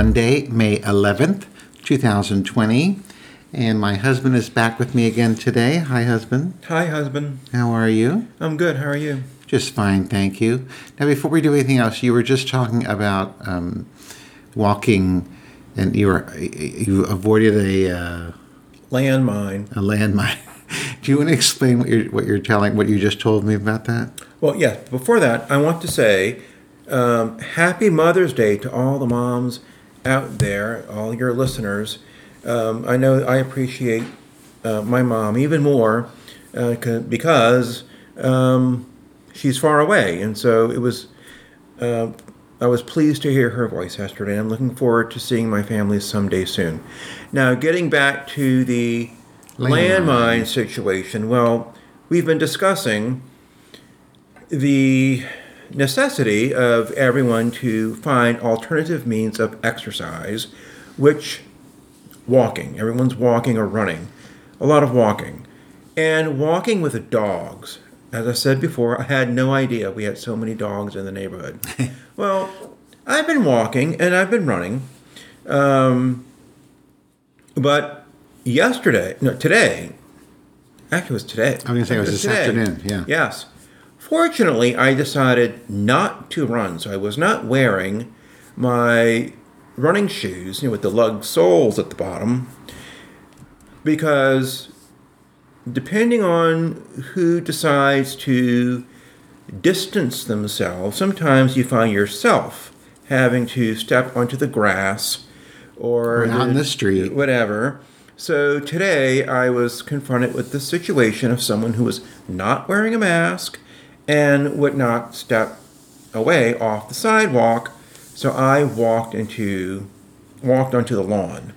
Monday, May 11th, 2020. And my husband is back with me again today. Hi, husband. Hi, husband. How are you? I'm good. How are you? Just fine, thank you. Now, before we do anything else, you were just talking about um, walking, and you were you avoided a uh, Landmine. a landmine. do you want to explain what you're what you're telling what you just told me about that? Well, yeah. Before that, I want to say um, Happy Mother's Day to all the moms out there, all your listeners. Um, I know I appreciate uh, my mom even more uh, 'cause- because um, she's far away, and so it was. Uh, I was pleased to hear her voice yesterday. I'm looking forward to seeing my family someday soon. Now, getting back to the Landmine. landmine situation, well, we've been discussing the necessity of everyone to find alternative means of exercise, which walking. Everyone's walking or running. A lot of walking. And walking with dogs. As I said before, I had no idea we had so many dogs in the neighborhood. well, I've been walking and I've been running. Um, but yesterday, no, today, actually it was today. I was gonna say it was this afternoon, yeah. Yes. Fortunately, I decided not to run, so I was not wearing my running shoes, you know, with the lug soles at the bottom, because depending on who decides to distance themselves, sometimes you find yourself having to step onto the grass or Or out the street. whatever. So today I was confronted with the situation of someone who was not wearing a mask and would not step away off the sidewalk. So I walked into walked onto the lawn.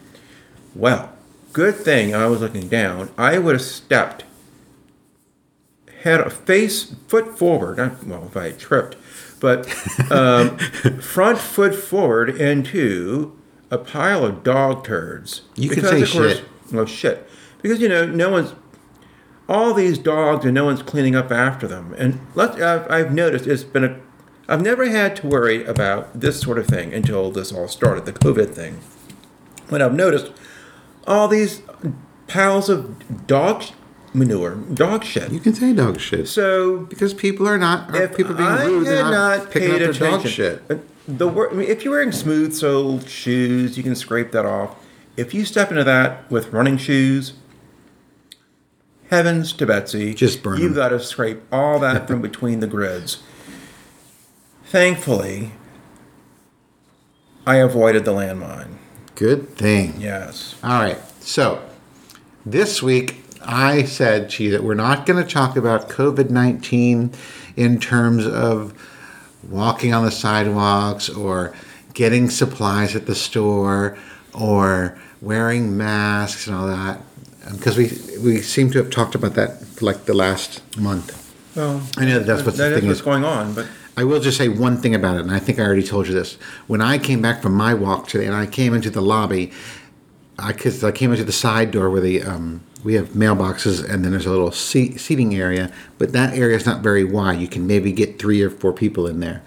Well, good thing I was looking down. I would have stepped had a face foot forward. Not, well, if I had tripped, but um, front foot forward into a pile of dog turds. You could say shit. Oh shit! Because you know no one's all these dogs and no one's cleaning up after them. And I've, I've noticed it's been a I've never had to worry about this sort of thing until this all started, the COVID thing. When I've noticed all these piles of dog manure, dog shit. You can say dog shit. So because people are not are if people being I rude, they're not, not picking up paid their attention, dog shit. the wor- I mean, if you're wearing smooth soled shoes, you can scrape that off. If you step into that with running shoes, heavens to Betsy, Just burn. You've got to scrape all that from between the grids. Thankfully, I avoided the landmine. Good thing. Yes. All right. So this week I said, to you that we're not going to talk about COVID 19 in terms of walking on the sidewalks or getting supplies at the store or wearing masks and all that. Because we, we seem to have talked about that for like the last month. Well, I know that that's what the that is thing what's is. going on, but I will just say one thing about it, and I think I already told you this. When I came back from my walk today, and I came into the lobby, I because I came into the side door where the um, we have mailboxes, and then there's a little seat, seating area, but that area is not very wide. You can maybe get three or four people in there,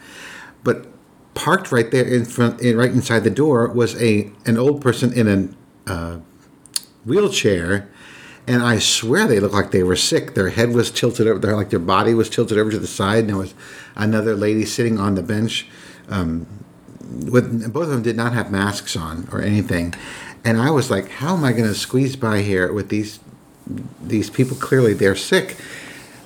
but parked right there in front, in, right inside the door, was a an old person in a uh, wheelchair. And I swear they looked like they were sick. Their head was tilted over, their like their body was tilted over to the side, and there was another lady sitting on the bench. Um, with both of them did not have masks on or anything, and I was like, "How am I going to squeeze by here with these these people? Clearly, they're sick."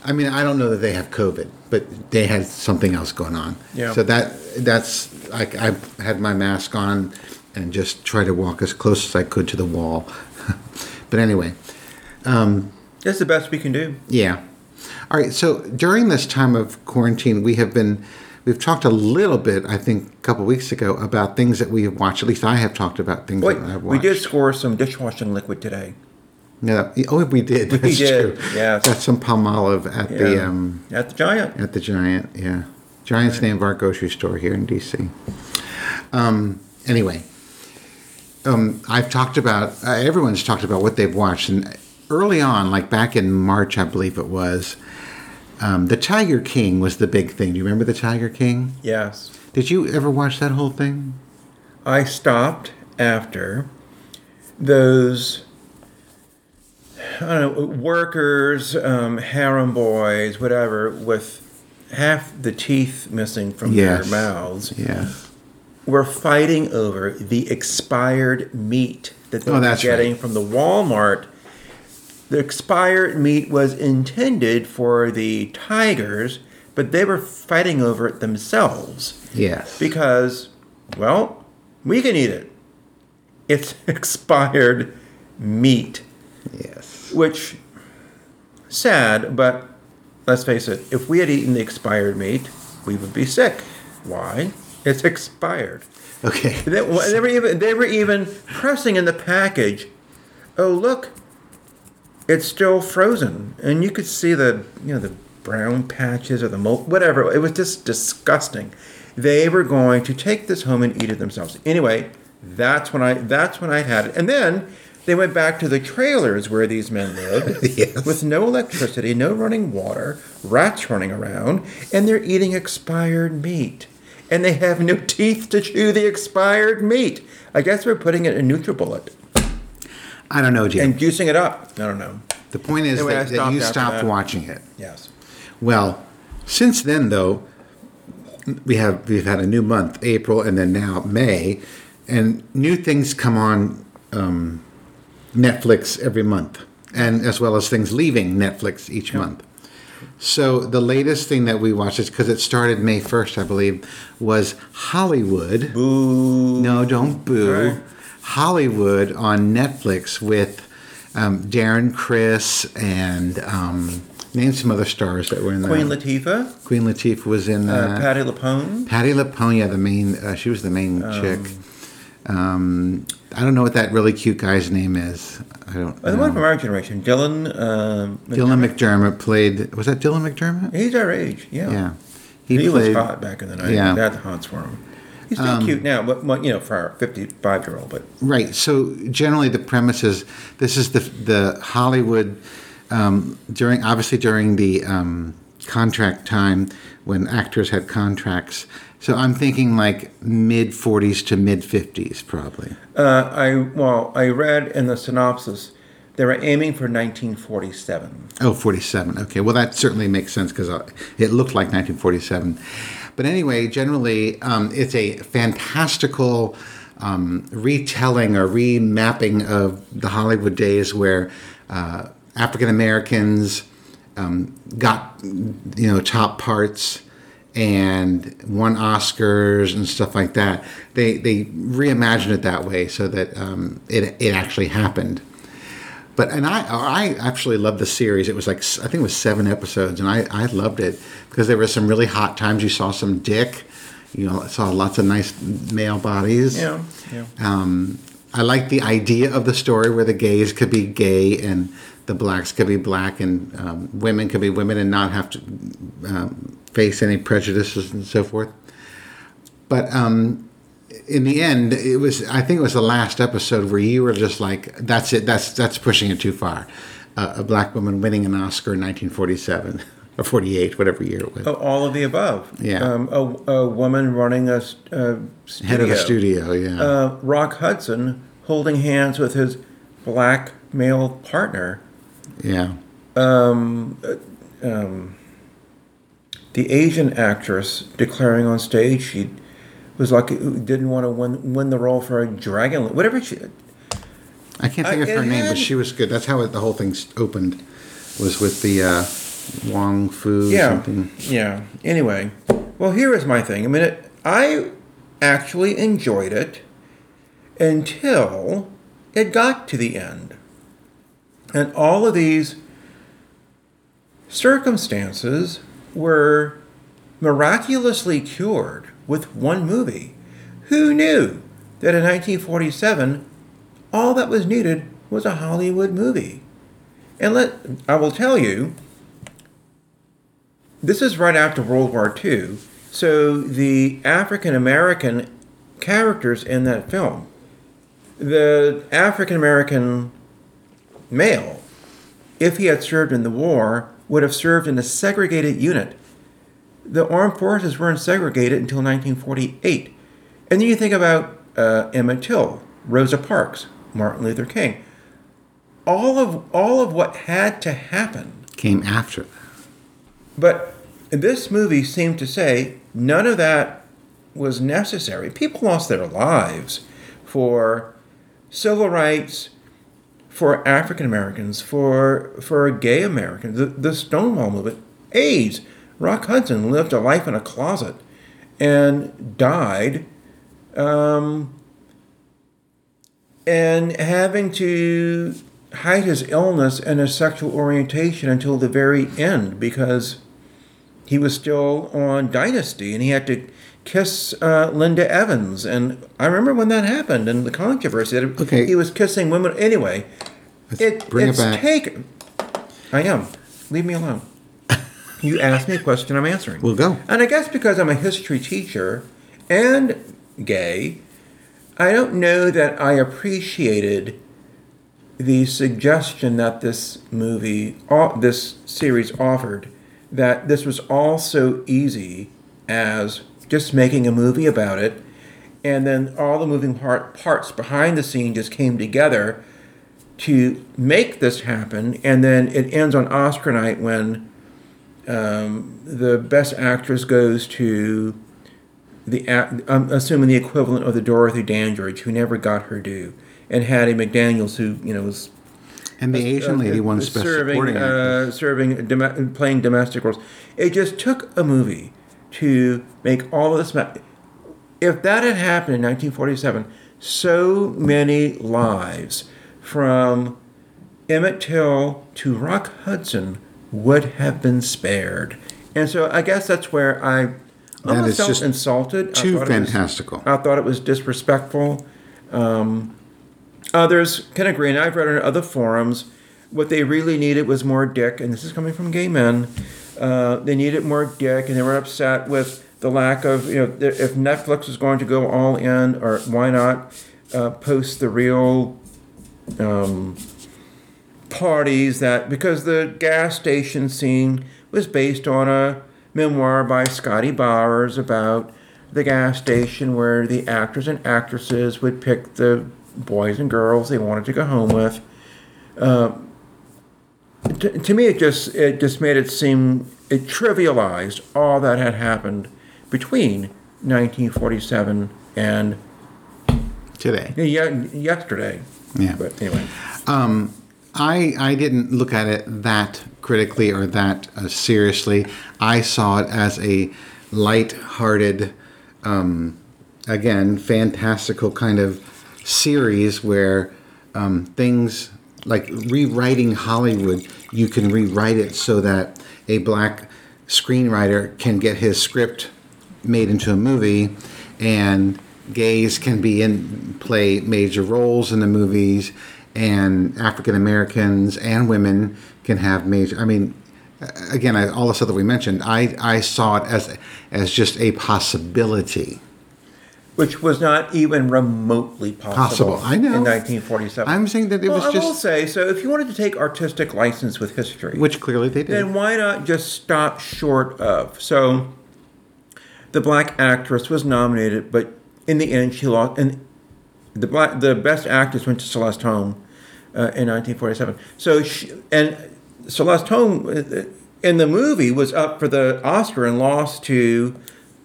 I mean, I don't know that they have COVID, but they had something else going on. Yeah. So that that's like I had my mask on and just tried to walk as close as I could to the wall. but anyway, that's the best we can do. yeah. All right. So during this time of quarantine, we have been, we've talked a little bit, I think, a couple weeks ago about things that we have watched. At least I have talked about things Wait, that I've watched. we did score some dishwashing liquid today. Yeah. Oh, we did. That's did, true. yes. Got some Palmolive at the um, At the Giant. at the Giant. Yeah. Giant's the name of our grocery store here in DC. Um. Anyway, um, I've talked about. Uh, everyone's talked about what they've watched, and early on, like back in March, I believe it was. Um, the Tiger King was the big thing. Do you remember the Tiger King? Yes. Did you ever watch that whole thing? I stopped after those I don't know workers, um, harem boys, whatever, with half the teeth missing from Yes. their mouths, Yes. Were fighting over the expired meat that they Oh, getting right. from the Walmart. The expired meat was intended for the tigers, but they were fighting over it themselves Yes. because, well, we can eat it. It's expired meat, yes. which sad, but let's face it, if we had eaten the expired meat, we would be sick. Why? It's expired. Okay. They, they were even they were even pressing in the package. Oh look, it's still frozen, and you could see the you know the brown patches or the mold, whatever. It was just disgusting. They were going to take this home and eat it themselves. Anyway, that's when I that's when I had it, and then they went back to the trailers where these men lived, Yes. with no electricity, no running water, rats running around, and they're eating expired meat. And they have no teeth to chew the expired meat. I guess we're putting it in NutriBullet I don't know, Jim. and juicing it up. I don't know. the point is Anyway, that, that you stopped that. watching it. Yes. Well, since then though, we have we've had a new month, April, and then now May, and new things come on um, Netflix every month, and as well as things leaving Netflix each month. So the latest thing that we watched is because it started May first, I believe, was Hollywood. Boo. No, don't boo. Right. Hollywood on Netflix with um, Darren Criss and um, name some other stars that were in there. Queen. Latifah, Queen Latifah was in uh, that. Patti LuPone. Patti LuPone, yeah, the main. Uh, she was the main chick. Um, I don't know what that really cute guy's name is. I don't. Uh, the one from our generation, Dylan. Um, Dylan McDermott played. Was that Dylan McDermott? He's our age. Yeah. Yeah, He, was played- hot back in the 90s. Yeah. Um, That's hot for him. He's still cute now, but, you know, for our 55 year old. But Right. So generally, the premise is this is the the Hollywood um, during obviously during the um, contract time when actors had contracts. So I'm thinking like mid 40s to mid 50s, probably. uh, I well, I read in the synopsis they were aiming for 1947. Oh, 47. Okay. Well, that certainly makes sense because it looked like 1947. But anyway, generally, um, it's a fantastical um, retelling or remapping of the Hollywood days where uh, African Americans um, got, you know, top parts and won Oscars and stuff like that. They they reimagined it that way so that um, it it actually happened. But and I I actually loved the series. It was like I think it was seven episodes, and I I loved it because there were some really hot times. You saw some dick, you know, saw lots of nice male bodies. Yeah, yeah. Um, I like the idea of the story where the gays could be gay and the blacks could be black and um, women could be women and not have to um, face any prejudices and so forth. But um, in the end, it was I think it was the last episode where you were just like, "That's it. That's that's pushing it too far." Uh, a black woman winning an Oscar in 1947 or 48, whatever year it was. Oh, all of the above. Yeah. Um, a, a woman running a, studio. Head of a studio, yeah. Uh, Rock Hudson holding hands with his black male partner. yeah. Um, Um, the Asian actress declaring on stage she was like didn't want to win win the role for a dragon whatever she I can't think Uh, of her name, but she was good. That's how it, the whole thing opened, was with the uh, Wong Fu yeah something. yeah anyway well here is my thing I mean it, I actually enjoyed it until it got to the end and all of these circumstances were miraculously cured with one movie. Who knew that in 1947 all that was needed was a Hollywood movie? And let I will tell you, this is right after World War II. So the African American characters in that film, the African American male, if he had served in the war, would have served in a segregated unit. The armed forces weren't segregated until 1948. And then you think about uh, Emmett Till, Rosa Parks, Martin Luther King. All of all of what had to happen Came after. but this movie seemed to say none of that was necessary. People lost their lives for civil rights, for African Americans, for for gay Americans. The, the Stonewall movement, AIDS. Rock Hudson lived a life in a closet and died, um, and having to hide his illness and his sexual orientation until the very end because he was still on Dynasty and he had to kiss uh, Linda Evans. And I remember when that happened and the controversy that Okay. he was kissing women. Anyway, Let's it, bring it it's back. taken. I am. Leave me alone. You asked me a question, I'm answering. We'll go. And I guess because I'm a history teacher and gay, I don't know that I appreciated the suggestion that this movie, this series offered, that this was all so easy as just making a movie about it, and then all the moving part, parts behind the scene just came together to make this happen, and then it ends on Oscar night when um, the best actress goes to the I'm assuming the equivalent of the Dorothy Dandridge, who never got her due, and Hattie McDaniel's, who you know was And the Asian lady uh, won Best serving, Supporting uh, serving, dom- playing domestic roles. It just took a movie to make all of this. Ma- if that had happened in 1947, so many lives from Emmett Till to Rock Hudson would have been spared. And so I guess that's where I That almost is felt insulted. Too thought it was- fantastical. I thought it was disrespectful. Um, others can agree, and I've read on other forums, what they really needed was more dick, and this is coming from gay men. Uh, they needed more dick, and they were upset with the lack of, you know, if Netflix was going to go all in, or why not uh, post the real um, parties that, because the gas station scene was based on a memoir by Scotty Bowers about the gas station where the actors and actresses would pick the boys and girls they wanted to go home with. Uh, to, to me, it just it just made it seem it trivialized all that had happened between 1947 and today. ye- yesterday. Yeah. But anyway, I I didn't look at it that critically or that uh, seriously. I saw it as a light-hearted, um, again, fantastical kind of series where um, things like rewriting Hollywood, you can rewrite it so that a black screenwriter can get his script made into a movie, and gays can be in play major roles in the movies, and African Americans and women can have major. I mean, again, I, all the stuff that we mentioned, I I saw it as as just a possibility. Which was not even remotely possible. Possible, I know. In 1947. I'm saying that it well, was I will say, so if you wanted to take artistic license with history, which clearly they did. then why not just stop short of? So, the black actress was nominated, but in the end, she lost. And the black, the best actress went to Celeste Holm uh, in 1947. So, she, and Celeste Holm uh, in the movie was up for the Oscar and lost to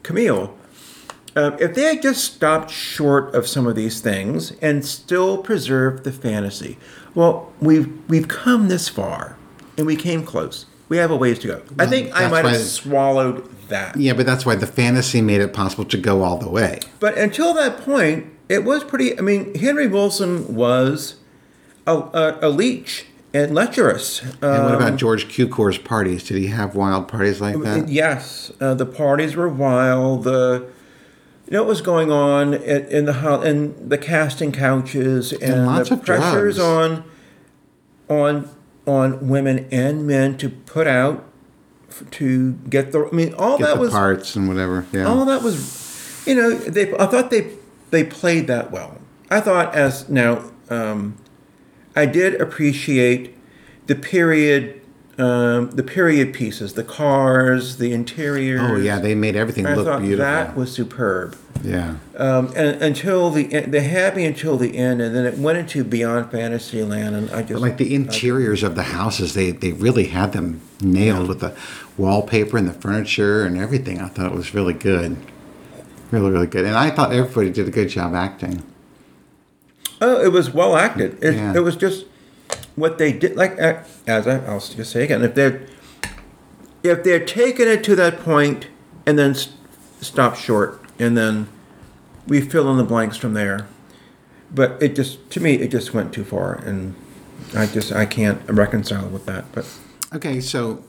Camille. Um, if they had just stopped short of some of these things and still preserved the fantasy, well, we've we've come this far, and we came close. We have a ways to go. I think I might have swallowed that. yeah, but that's why the fantasy made it possible to go all the way. But until that point, it was pretty. I mean, Henry Willson was a, a, a leech and lecherous. And what Um, about George Cukor's parties? Did he have wild parties like that? Yes, uh, the parties were wild. The know what was going on in, in the ho- in the casting couches and, lots the of pressures drugs. on on on women and men to put out f- to get the. I mean, all Get that the was parts and whatever. Yeah. all that was, you know, they. I thought they they played that well. I thought as now, um, I did appreciate the period, um, the period pieces, the cars, the interiors. oh yeah, they made everything I look thought beautiful. that was superb. Yeah. um, and, until the en- they had me until the end, and then it went into Beyond Fantasyland, and I just But like the interiors of the houses, they, they really had them nailed with the wallpaper and the furniture and everything. I thought it was really good. Really, really good. And I thought everybody did a good job acting. Oh, it was well acted. It, Yeah. it was just what they did. Like uh, as I, I'll just say again, if they're if they're taking it to that point and then stop short, and then we fill in the blanks from there. But it just to me, it just went too far, and I just I can't reconcile with that. But Okay, so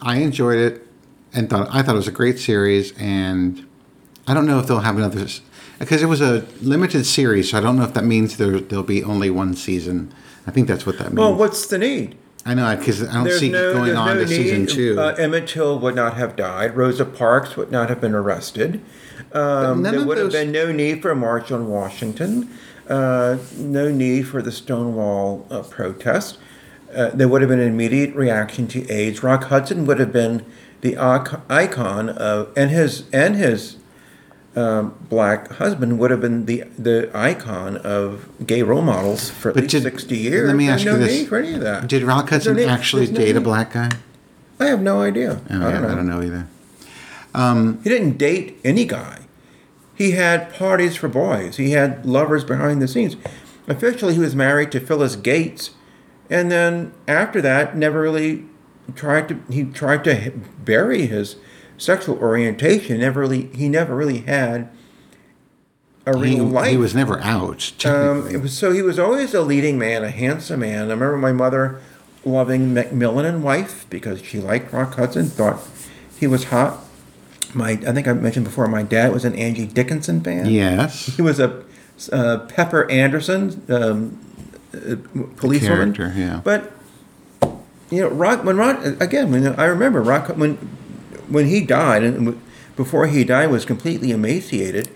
I enjoyed it and thought I thought it was a great series, and I don't know if they'll have another because it was a limited series, so I don't know if that means there there'll be only one season. I think that's what that means. well, what's the need? I know because I don't There's see no, going on no to season two. Uh, Emmett Till would not have died. Rosa Parks would not have been arrested. Um, there would have been no need for a march on Washington. Uh, no need for the Stonewall uh, protest. Uh, there would have been an immediate reaction to AIDS. Rock Hudson would have been the icon of, and his and his um, black husband would have been the the icon of gay role models for at But least did- sixty years. let me ask no you this. for any of that. Did Rock no Hudson actually no date a black guy? I have no idea. Oh, I yeah, don't know. I don't know either. He didn't date any guy. He had parties for boys. He had lovers behind the scenes. Officially, he was married to Phyllis Gates, and then after that, never really tried to. He tried to bury his sexual orientation. Never really. He never really had a He, real life. he was never out. Um, it was, so he was always a leading man, a handsome man. I remember my mother loving McMillan and Wife because she liked Rock Hudson, thought he was hot. My, I think I mentioned before, my dad was an Angie Dickinson fan. yes. He was a uh, Pepper Anderson um, uh, policewoman. character, yeah. But you know, Rock when Rock again when I remember Rock when when he died and before he died was completely emaciated.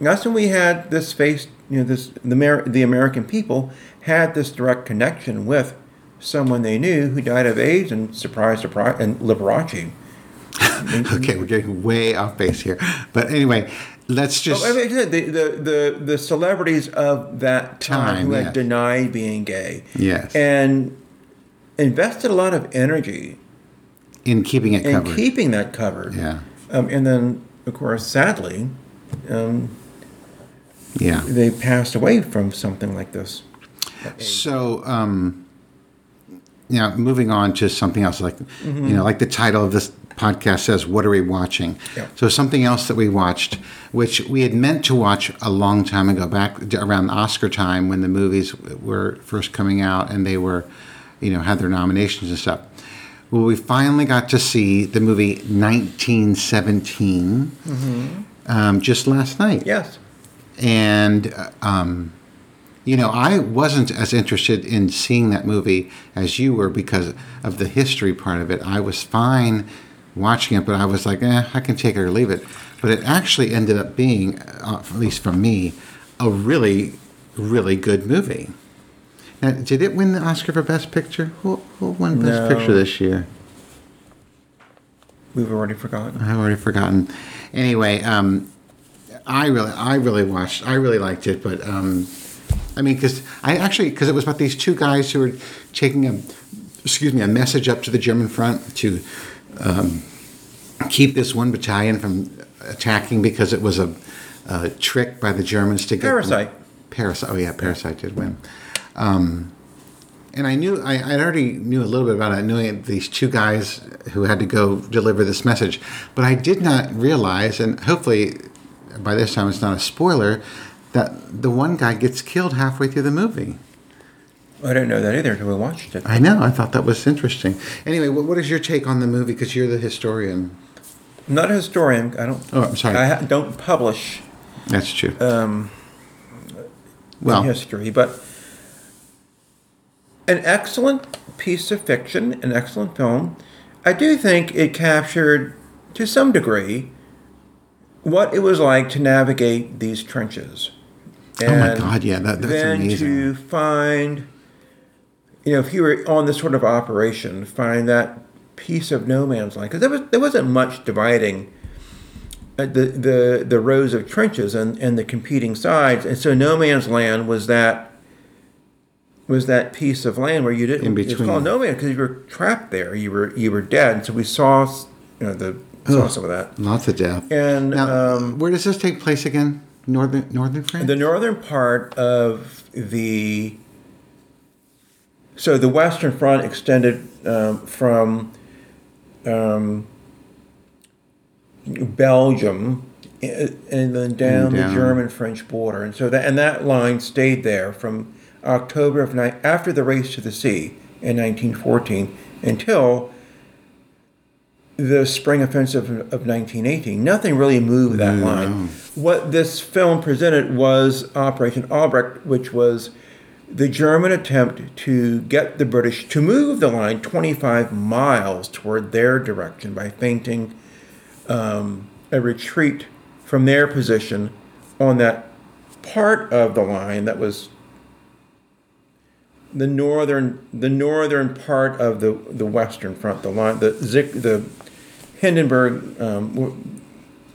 That's when we had this face. You know, this the Amer- the American people had this direct connection with someone they knew who died of AIDS and surprise, surprise, and Liberace. Okay, we're getting way off base here. But anyway, let's just. Oh, the, the, the, the celebrities of that time, Time, who yes. had denied being gay Yes. and invested a lot of energy in keeping it covered. in keeping that covered. yeah. Um, and then, of course, sadly, um, Yeah. they passed away from something like this. So, um, yeah, moving on to something else, like you know, like the title of this podcast says, "What are we watching?" Yeah. So, something else that we watched, which we had meant to watch a long time ago, back around Oscar time when the movies were first coming out and they were, you know, had their nominations and stuff. Well, we finally got to see the movie 1917 um, just last night. Yes. and uh, um, you know i wasn't as interested in seeing that movie as you were because of the history part of it. I was fine watching it but i was like eh, i can take it or leave it. But it actually ended up being uh, at least for me a really really good movie now did it win the oscar for best picture who, who won best No. picture this year We've already forgotten. I've already forgotten. Anyway, um, I really, I really watched. I really liked it, but um, I mean, because I actually, because it was about these two guys who were taking a, excuse me, a message up to the German front to um, keep this one battalion from attacking because it was a, a trick by the Germans to get Parasite. Parasite. Oh yeah, Parasite did win. Um, and I knew I, I already knew a little bit about it, knowing these two guys who had to go deliver this message, but I did not realize, and hopefully by this time it's not a spoiler, that the one guy gets killed halfway through the movie. I didn't know that either until we watched it. I know. I thought that was interesting. Anyway, what, what is your take on the movie? Because you're the historian. I'm not a historian. I don't. Oh, I'm sorry. I don't publish That's true. um, well, in history, but an excellent piece of fiction, an excellent film. I do think it captured, to some degree, what it was like to navigate these trenches. oh my And God, yeah, that, that's then amazing. to find, you know, if you were on this sort of operation, find that piece of no man's land because there was there wasn't much dividing uh, the the the rows of trenches and, and the competing sides, and so no man's land was that was that piece of land where you didn't. In between. called no man because you were trapped there. You were you were dead. And so we saw you know the saw some of that. Lots of death. And now, um, where does this take place again? Northern Northern France. the northern part of the so the western front extended um, from um, Belgium eh, and then down, And down. the German-French border, and so that and that line stayed there from October of ni- after the race to the sea in 1914 until the spring offensive of 1918. Nothing really moved that No. line. What this film presented was Operation Alberich, which was the German attempt to get the British to move the line 25 miles toward their direction by feinting um, a retreat from their position on that part of the line that was the northern the northern part of the the western front the line the Zick the Hindenburg um,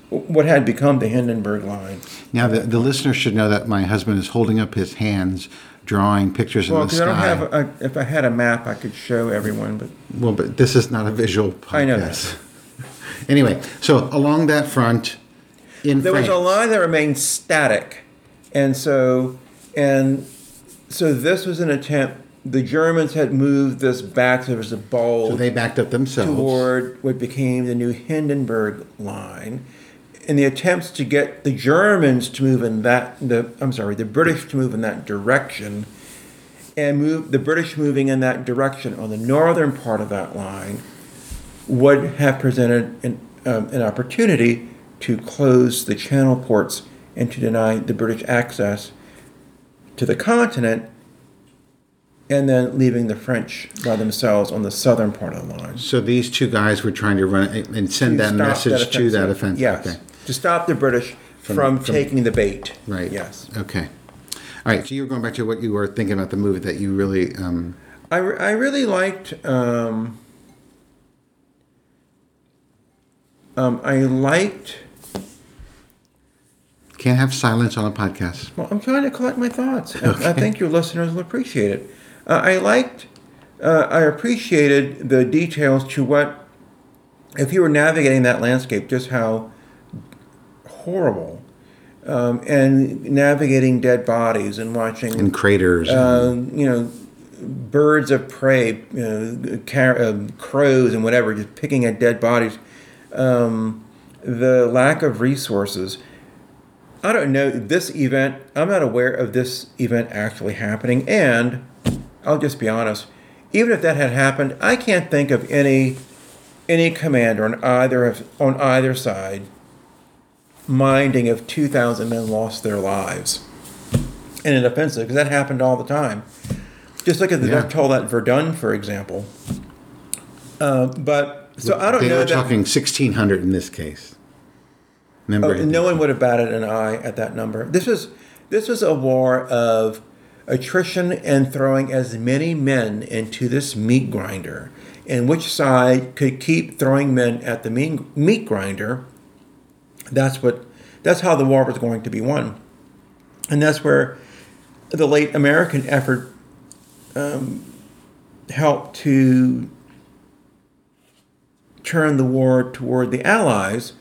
what had become the Hindenburg line now, the, the listener should know that my husband is holding up his hands, drawing pictures well in the because I sky. don't have a, if I had a map I could show everyone but well, but this is not a visual podcast. I know that. anyway, so along that front, in there France, was a line that remained static and so and so this was an attempt the Germans had moved this back so there was a bulge so they backed up themselves. toward what became the new Hindenburg line. In the attempts to get the Germans to move in that, the I'm sorry, the British to move in that direction, and move the British moving in that direction on the northern part of that line would have presented an, um, an opportunity to close the channel ports and to deny the British access to the continent, and then leaving the French by themselves on the southern part of the line. So these two guys were trying to run and send To that message to that offense. Yes, Okay. to stop the British from, from- taking the bait. Right. Yes. Okay. All right. So you were going back to what you were thinking about the movie that you really. Um, I, re- I really liked. Um, um, I liked. Can't have silence on a podcast. Well, I'm trying to collect my thoughts. I- I think your listeners will appreciate it. Uh, I liked. Uh, I appreciated the details to what, if you were navigating that landscape, just how horrible, um, and navigating dead bodies and watching and craters. uh, you know, birds of prey, you know, car- uh, crows and whatever, just picking at dead bodies. Um, the lack of resources. I don't know this event. I'm not aware of this event actually happening, and I'll just be honest. Even if that had happened, I can't think of any any commander on either of, on either side minding if 2,000 men lost their lives in an offensive because that happened all the time. Just look at the Yeah. death toll at Verdun, for example. Uh, but so I don't they know were that talking 1,600 in this case. Remember? oh, no one would have batted an eye at that number. This was this was a war of attrition and throwing as many men into this meat grinder, and which side could keep throwing men at the meat, meat grinder. That's what. That's how the war was going to be won, and that's where the late American effort um, helped to turn the war toward the Allies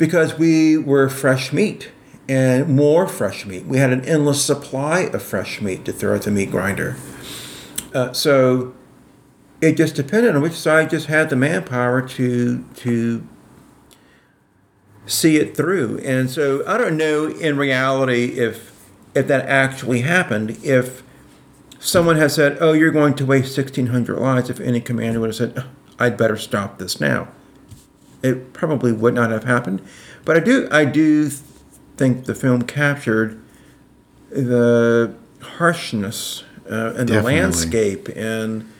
because we were fresh meat and more fresh meat. We had an endless supply of fresh meat to throw at the meat grinder. Uh, so it just depended on which side just had the manpower to to see it through. And so I don't know in reality if if that actually happened. If someone had said, "Oh, you're going to waste 1,600 lives," if any commander would have said, "Oh, "I'd better stop this now," it probably would not have happened. But I do I do think the film captured the harshness uh, and the landscape and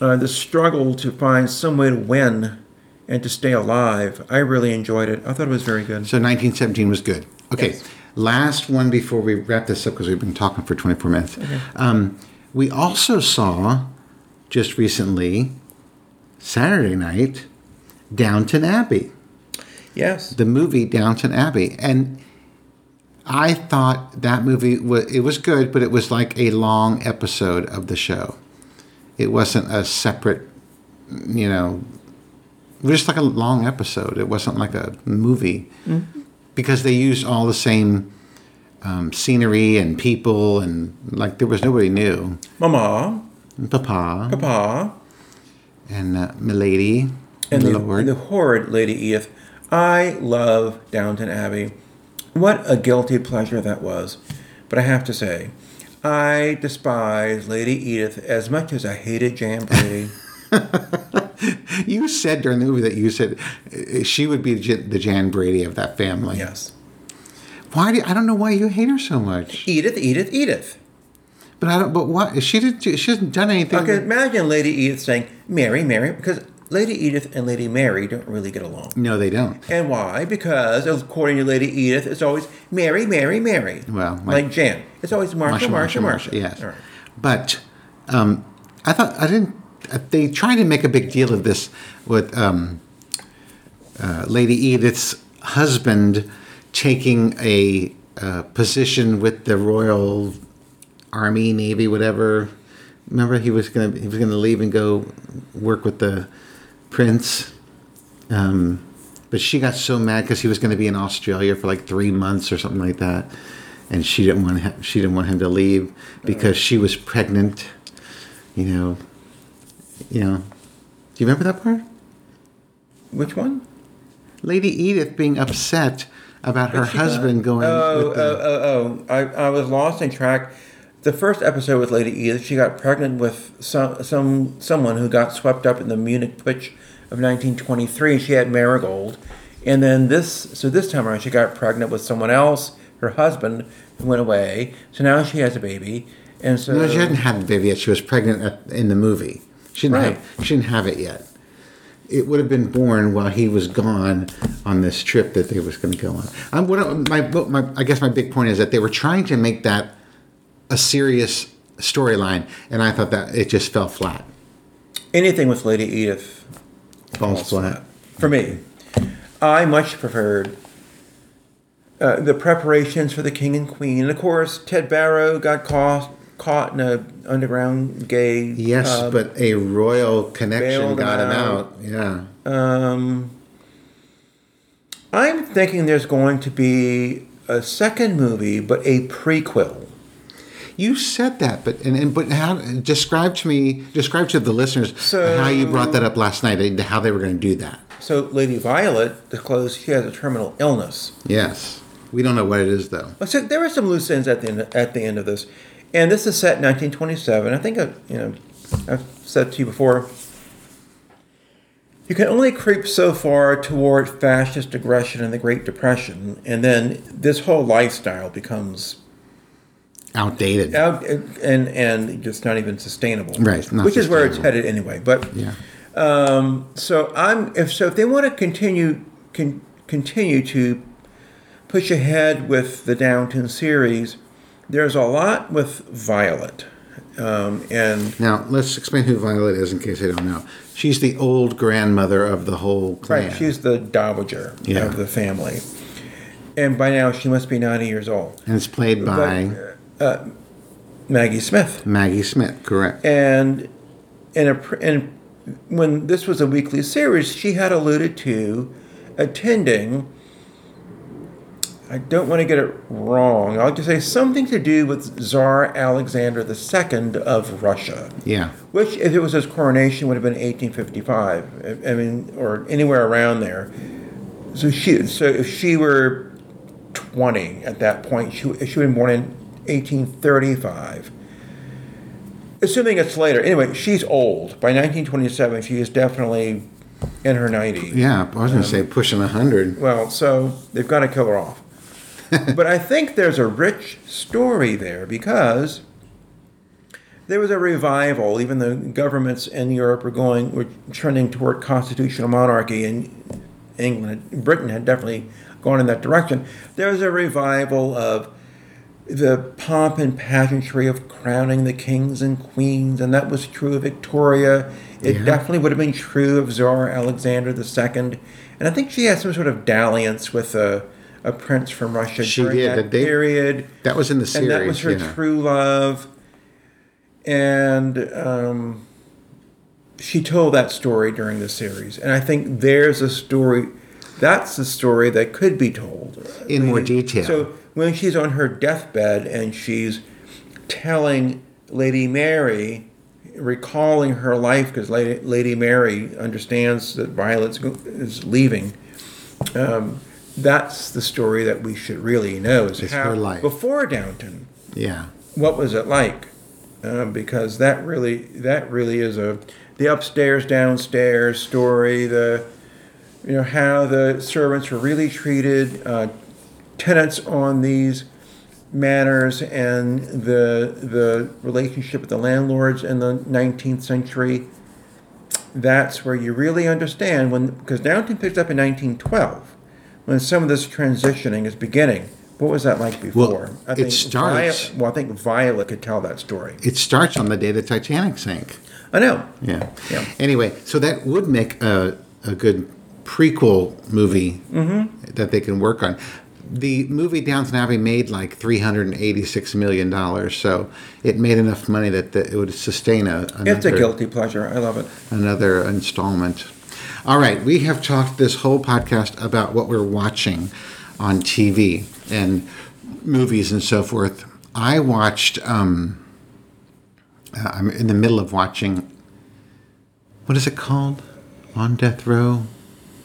uh, the struggle to find some way to win and to stay alive. I really enjoyed it. I thought it was very good. So 1917 was good. Okay, Yes. last one before we wrap this up because we've been talking for 24 minutes. Um, we also saw just recently, Saturday night, Downton Abbey. Yes. the movie Downton Abbey, and I thought that movie was it was good, but it was like a long episode of the show. It wasn't a separate, you know, just like a long episode. It wasn't like a movie because they used all the same um, scenery and people, and like there was nobody new. Mama, Papa Papa, and uh, Milady and the, and the horrid Lady Edith. I love Downton Abbey. What a guilty pleasure that was. But I have to say, I despise Lady Edith as much as I hated Jan Brady. You said during the movie that you said uh, she would be the Jan Brady of that family. yes. Why? Do, I don't know why you hate her so much. Edith, Edith, Edith. But I don't. But what? She didn't. She hasn't done anything. Okay, imagine Lady Edith saying, Mary, Mary, because Lady Edith and Lady Mary don't really get along. No, they don't. And why? Because according to Lady Edith, it's always Mary, Mary, Mary. Well, my- like Jan. It's always Marsha, Marsha, Marsha. Yes. All right. But um, I thought I didn't. uh, They tried to make a big deal of this with um, uh, Lady Edith's husband taking a uh, position with the Royal Army, Navy, whatever. Remember, he was gonna he was gonna leave and go work with the prince. Um, but she got so mad because he was going to be in Australia for like three months or something like that, and she didn't want him, she didn't want him to leave because she was pregnant. You know, you know. Do you remember that part? Which one? Lady Edith being upset about her husband going. Oh, with oh, oh, oh. I, I was lost in track. The first episode with Lady Edith, she got pregnant with some, some someone who got swept up in the Munich Putsch of 1923. She had Marigold. And then this, so this time around, she got pregnant with someone else, her husband, went away. So now she has a baby. And so. no, she hadn't had the baby yet. She was pregnant at, in the movie. She didn't Right. have. She didn't have it yet. It would have been born while he was gone on this trip that they was going to go on. I'm what my, my I guess my big point is that they were trying to make that a serious storyline, and I thought that it just fell flat. anything with Lady Edith Falls flat. for me. I much preferred uh, the preparations for the king and queen. And of course, Ted Barrow got caught caught in a underground gay. Yes, uh, but a royal connection got him him out. out. Yeah. Um, I'm thinking there's going to be a second movie, but a prequel. You said that, but and, and but how? Describe to me, describe to the listeners So- how you brought that up last night. and How they were going to do that. So Lady Violet disclosed she has a terminal illness. Yes, we don't know what it is though. So there are some loose ends at the end, at the end of this, and this is set in 1927. I think I, you know I've said to you before. You can only creep so far toward fascist aggression in the Great Depression, and then this whole lifestyle becomes Outdated. out and and just not even sustainable. Right, which is where it's headed anyway. But Yeah. um, so I'm if so if they want to continue con, continue to push ahead with the Downton series, there's a lot with Violet, um, and Now let's explain who Violet is in case they don't know. She's the old grandmother of the whole clan. right, she's the dowager Yeah. of the family, and by now she must be 90 years old. and it's played by But, Uh, Maggie Smith. Maggie Smith. Correct. and in a and when this was a weekly series, she had alluded to attending. I don't want to get it wrong. I'll just say something to do with Tsar Alexander II of Russia, Yeah. which, if it was his coronation, would have been 1855. I I mean, or anywhere around there. So she, so if she were 20 at that point, she, she would have been born in 1835 assuming it's later. Anyway, she's old. By 1927, she is definitely in her 90s. Yeah. I was going to um, say pushing a hundred. Well, so they've got to kill her off. but I think there's a rich story there because there was a revival. Even the governments in Europe were going, were trending toward constitutional monarchy, and England, Britain had definitely gone in that direction. There was a revival of the pomp and pageantry of crowning the kings and queens, and that was true of Victoria. It Yeah. definitely would have been true of Tsar Alexander II. And I think she had some sort of dalliance with a, a prince from Russia She during did, that they- period. That was in the series. and that was her yeah. true love. And um, she told that story during the series. And I think there's a story, that's the story that could be told In more detail. So when she's on her deathbed and she's telling Lady Mary, recalling her life, because Lady, Lady Mary understands that Violet is leaving. Um, that's the story that we should really know is It's how her life. before Downton yeah. what was it like? Um, because that really that really is a the upstairs downstairs story. The you know how the servants were really treated, uh, tenants on these manors, and the the relationship with the landlords in the 19th century. That's where you really understand when because Downton picks up in 1912, when some of this transitioning is beginning. What was that like before? Well, it starts- well, I think Violet could tell that story. It starts on the day the Titanic sank. I know. Yeah. Yeah. Anyway, so that would make a, a good prequel movie Mm-hmm. that they can work on. The movie Downton Abbey made like three hundred and eighty-six million dollars, so it made enough money that it would sustain a another, It's a guilty pleasure. I love it. another installment. All right, we have talked this whole podcast about what we're watching on TV and movies and so forth. I watched. Um, uh, I'm in the middle of watching. What is it called? On Death Row?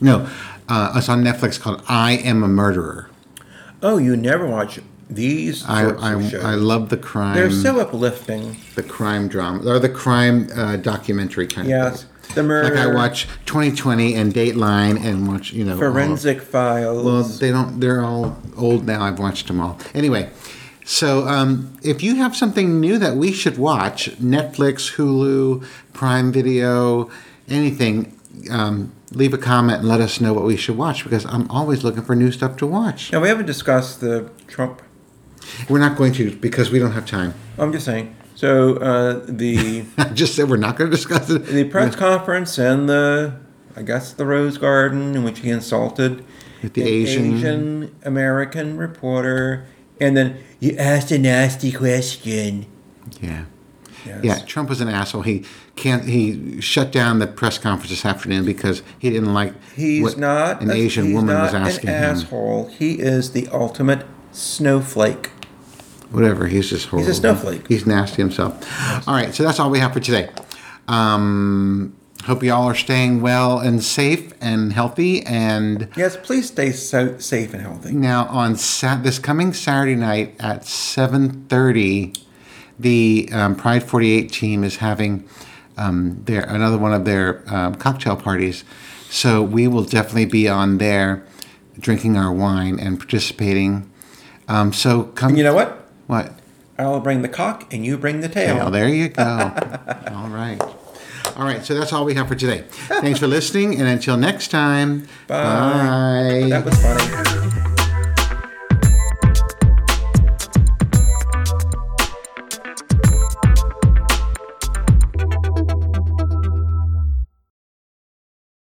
No, uh, it's on Netflix called I Am a Murderer. Oh, you never watch these I I, shows. I love the crime. They're so uplifting. the crime drama or the crime uh, documentary kind of Yes, the murder. Like I watch 2020 and Dateline and watch you know all- Forensic Files. Well, they don't. They're all old now. I've watched them all. Anyway, so um, if you have something new that we should watch, Netflix, Hulu, Prime Video, anything, um, leave a comment and let us know what we should watch because I'm always looking for new stuff to watch. now we haven't discussed the Trump. We're not going to because we don't have time. I'm just saying. So uh, the I just said we're not going to discuss it. the press conference and the I guess the Rose Garden in which he insulted With the Asian- Asian American reporter, and then you asked a nasty question. Yeah. Yes. Yeah, Trump was an asshole. He can't. He shut down the press conference this afternoon because he didn't like He's what not an Asian woman was asking an him. asshole. He is the ultimate snowflake. Whatever. He's just horrible. He's a snowflake. He's nasty himself. All right, so that's all we have for today. Um, hope you all are staying well and safe and healthy. And Yes, please stay so safe and healthy. now on sat this coming Saturday night at seven thirty, the um, Pride Forty Eight team is having um, their another one of their um, cocktail parties. So we will definitely be on there, drinking our wine and participating. Um, so come. And you know what? what? I'll bring the cock and you bring the tail. Well, there you go. all right. All right. So that's all we have for today. Thanks for listening. And until next time, Bye. That was funny.